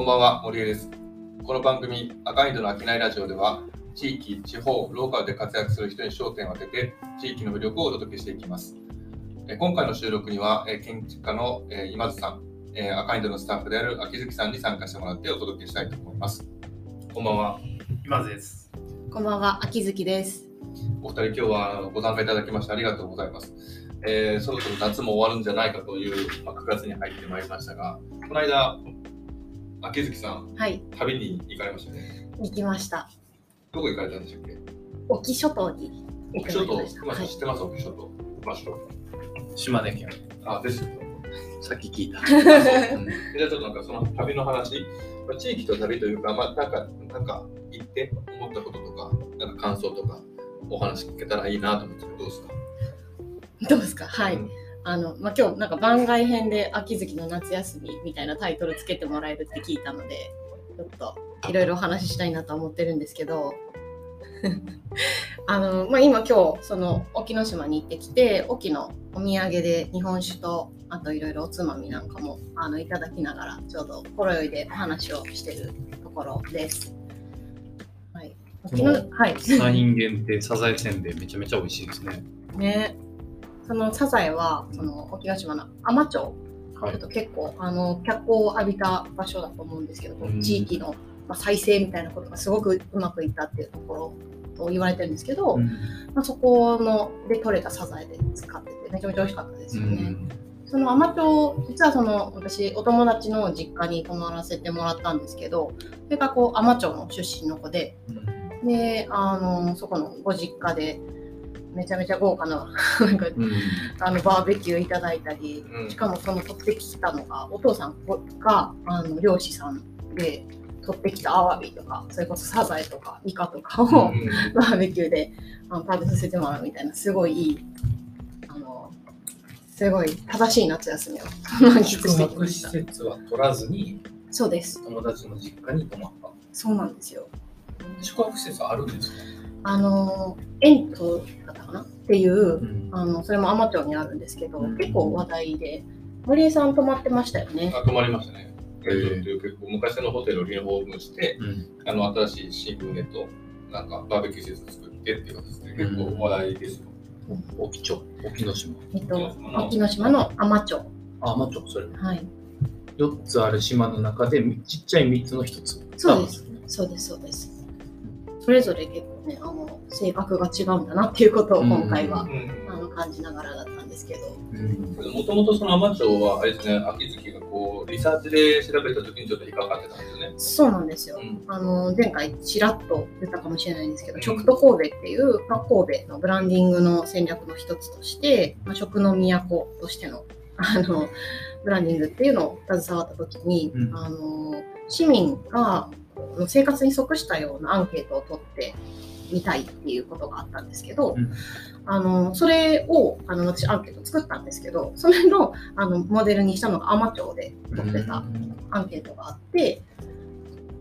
こんばんは、森江です。この番組、赤い戸の商いラジオでは、地域、地方、ローカルで活躍する人に焦点を当てて、地域の魅力をお届けしていきます。え今回の収録には、え建築家のえ今津さん、え赤い戸のスタッフである秋月さんに参加してもらってお届けしたいと思います。こんばんは。今津です。こんばんは、秋月です。お二人、今日はご参加いただきましてありがとうございます。えーそろそろ夏も終わるんじゃないかという、まあ、9月に入ってまいりましたが、この間、秋月さん、はい、旅に行かれましたね。行きました。どこ行かれたんでしたっけ？沖諸島に行沖諸島、ました。熊さんはい知ってます？沖諸島。場所。島根県。あ、ですよ。さっき聞いた。じゃあちょっとなんかその旅の話、まあ、地域と旅というか、まあ、なんか、なんか行って思ったこととか、なんか感想とか、お話聞けたらいいなと思うんですけど、どうですか？どうですか？はい。うんあの、まあ、今日なんか番外編で秋月の夏休みみたいなタイトルつけてもらえるって聞いたので、ちょっといろいろお話ししたいなと思ってるんですけど。あのまあ、今今日その沖ノ島に行ってきて沖のお土産で日本酒とあといろいろおつまみなんかもあのいただきながらちょうどほろ酔いでお話をしてるところです。はい、沖のはいサイン限定サザエせんべいめちゃめちゃ美味しいですね。ね、そのサザエはその沖ノ島の海士町、はちょっと結構あの脚光を浴びた場所だと思うんですけど、うん。地域の、まあ、再生みたいなことがすごくうまくいったっていうところと言われてるんですけど、まあ、そこので取れたサザエで使っててめちゃめちゃ美味しかったですよね。その海士町実はその私お友達の実家に泊まらせてもらったんですけどそれがこう海士町の出身の子でであのそこのご実家でめちゃめちゃ豪華な なんかあのバーベキューいただいたり、うん。しかもその取ってきたのがお父さんがあの漁師さんで取ってきたアワビとかそれこそサザエとかイカとかを、バーベキューであの食べさせてもらうみたいなすごいいいあのすごい正しい夏休みを 満喫宿してきま泊施した設は取らずにそうです。友達の実家に泊まった。そうなんですよ。宿泊施設あるんですか？あのエントだったかな？っていううん。あのそれも海士町にあるんですけど、うん。結構話題で森江さん泊まってましたよね。あ泊まりましたね。えっという結構昔のホテルをリフォームして、あの新しい新聞へとなんかバーベキュー施設作ってっていう形で結構話題ですよ。沖町、沖ノ島。えっと沖ノ島の。海士町あ、まあちょっとそれ。はい。4つある島の中でちっちゃい3つの1つ。そうです。そうですそうです。それぞれ結構ねあの性格が違うんだなっていうことを今回は、あの感じながらだったんですけど。うん。もともとその海士町はあれですね、秋月がこうリサーチで調べた時にちょっと引っかかってたんですよね。そうなんですよ、うん。あの前回ちらっと言ったかもしれないんですけど、うん。食と神戸っていう、まあ、神戸のブランディングの戦略の一つとして、まあ、食の都としてのあのブランディングっていうのを携わった時に、うん。あの市民が生活に即したようなアンケートを取ってみたいっていうことがあったんですけど、うん。あのそれをあの私アンケート作ったんですけどそれのあのモデルにしたのが海士町で取ってたアンケートがあって、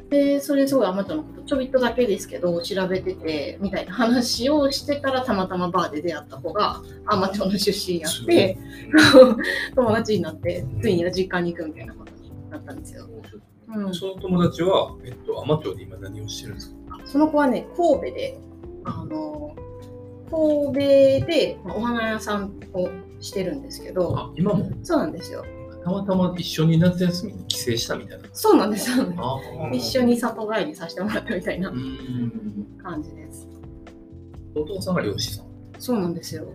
で、それすごいアマチュアのことちょびっとだけですけど調べててみたいな話をしてたらたまたまバーで出会った子がアマチュアの出身やって、友達になって、ついには実家に行くみたいなことになったんですよ。うん、その友達は、えっと、海士町で今何をしてるんですか？その子はね、神戸で、あの、神戸でまあお花屋さんをしてるんですけど、あ、今も？そうなんですよ。たまたま一緒に夏休みに帰省したみたいな？そうなんです一緒に里帰りさせてもらったみたいなうん。感じです。お父さんが漁師さん？そうなんですよ。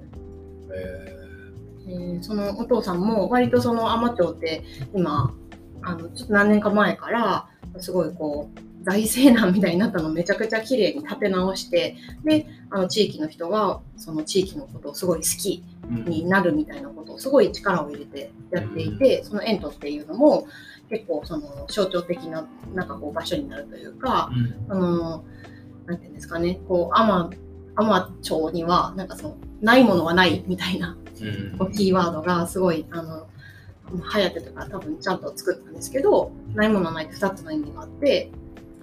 ええーそのお父さんも割とその海士町って今あのちょっと何年か前からすごいこう大西南みたいになったのをめちゃくちゃ綺麗に立て直してであの地域の人がその地域のことをすごい好きうん。になるみたいなことをすごい力を入れてやっていて、そのエントっていうのも結構その象徴的ななんかこう場所になるというか、あのなんていうんですかねこう海海士町にはなんかそのないものはないみたいなうん。キーワードがすごいあの流行ってとか多分ちゃんと作ったんですけどないものはないって2つの意味があって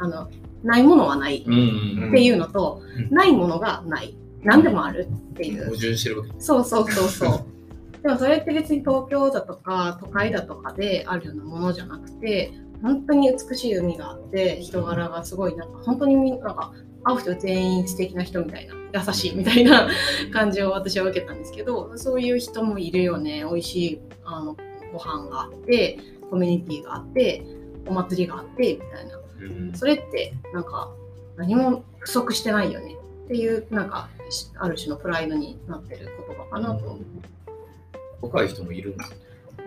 あのないものはないうんっていうのと、うん。ないものがない。何でもあるっていう。矛盾してるわけ。そうそうそうそう。でもそれって別に東京だとか都会だとかであるようなものじゃなくて本当に美しい海があって人柄がすごいなんか本当にみんなんか会う人全員素敵な人みたいな優しいみたいな 感じを私は受けたんですけどそういう人もいるよね。美味しいあのご飯があってコミュニティがあってお祭りがあってみたいな。うんそれってなんか何も不足してないよねっていうなんかしある種のプライドになってる言葉かなと。若い人もいるんですね。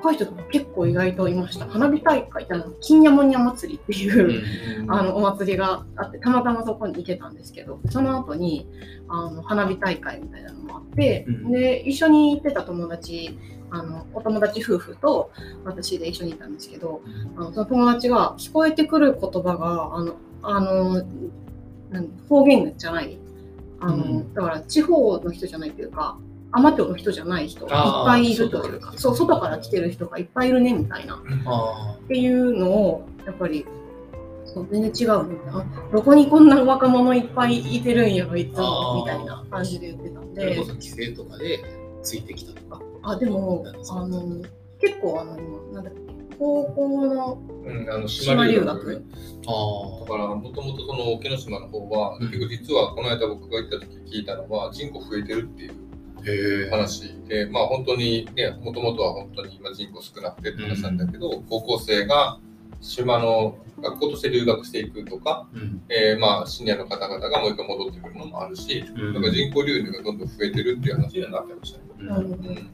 若い人とか結構意外といました。花火大会ってあの金ヤモニャ祭りっていう、あのお祭りがあってたまたまそこに行けたんですけどその後にあの花火大会みたいなのもあって、うんで一緒に行ってた友達あのお友達夫婦と私で一緒にいたんですけどあのその友達が聞こえてくる言葉があのあの方言じゃない。あの、うん。だから地方の人じゃないというか海士町の人じゃない人がいっぱいいるというか。外から来てる。そう外から来てる人がいっぱいいるねみたいな。あっていうのをやっぱりそう全然違うねあどこにこんな若者いっぱいいてるんやろいつもみたいな感じで言ってたんで。こそ帰省とかでついてきたとか。あでもあの結構あの今なんだっけ高校のうん、あの島留学？あだから、もともとその沖ノ島の方は、うん。結構実はこの間僕が行った時聞いたのは、人口増えてるっていう。話で、まあ本当にね、もともとは本当に今人口少なくてって話なんだけど、高校生が島の学校として留学していくとか、うん。えーまあシニアの方々がもう一回戻ってくるのもあるし、うん。だから人口流入がどんどん増えてるっていう話にはなってましたね。あのうん。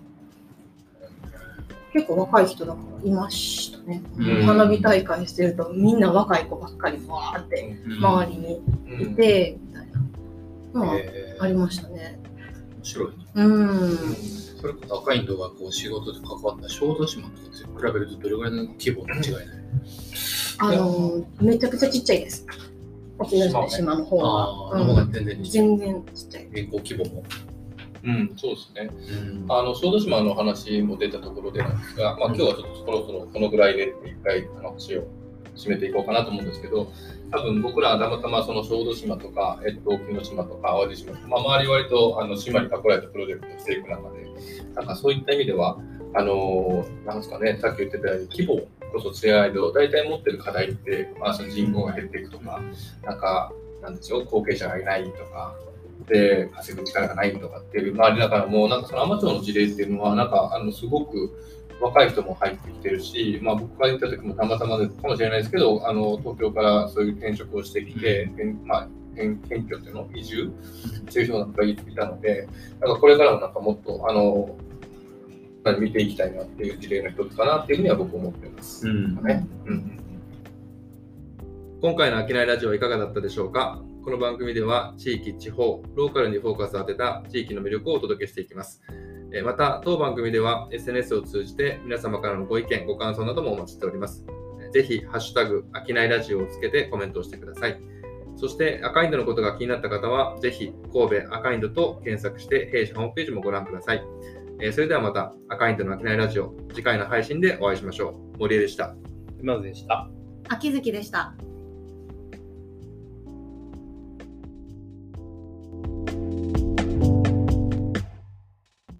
結構若い人だからいましたね、うん。花火大会してるとみんな若い子ばっかりわーって周りにうんいて、みたいなのはありましたね面白い。ね。うん。それこそ赤インドがこう仕事で関わった小豆島とかと比べるとどれぐらいの規模の違いないあのめちゃくちゃちっちゃいです。沖ノ島島の方あは、あ、の方が全然ちっちゃい。全然ちっちゃい。人口規模も？うん、そうですね。うん。あの小豆島の話も出たところでなんですが、まあ、今日はちょっとそろそろこのぐらいでって一回話を締めていこうかなと思うんですけど、多分僕らはたまたまその小豆島とか、えっと、沖ノ島とか淡路島とか、まあ、周り割とあの島に囲られたプロジェクトをしていく中で、なんかそういった意味では、あのなんですかね、さっき言ってたように規模こそ違いど、大体持ってる課題って、まあ、その人口が減っていくとか、なんか、なんでしょう、後継者がいないとか、で、稼ぐ力がないとかっていう周りだからもう、なんかそのアマチュアの事例っていうのは、なんか、あの、すごく若い人も入ってきてるし、まあ僕が行った時もたまたまでかもしれないですけど、あの、東京からそういう転職をしてきて、転まあ、転転居っていうの？移住？してる人がいたので、なんかこれからもなんかもっと、あの、見ていきたいなっていう事例の一つかなっていうふうには僕は思ってます。うんね。今回の商いラジオはいかがだったでしょうか？この番組では地域、地方、ローカルにフォーカスを当てた地域の魅力をお届けしていきます。えーまた、当番組では SNS を通じて皆様からのご意見、ご感想などもお待ちしております。えーぜひ、ハッシュタグ、商いラジオをつけてコメントをしてください。そして、赤インドのことが気になった方は、ぜひ、神戸赤インドと検索して、弊社ホームページもご覧ください。えーそれではまた、赤インドの商いラジオ、次回の配信でお会いしましょう。森江でした。今津でした。秋月でした。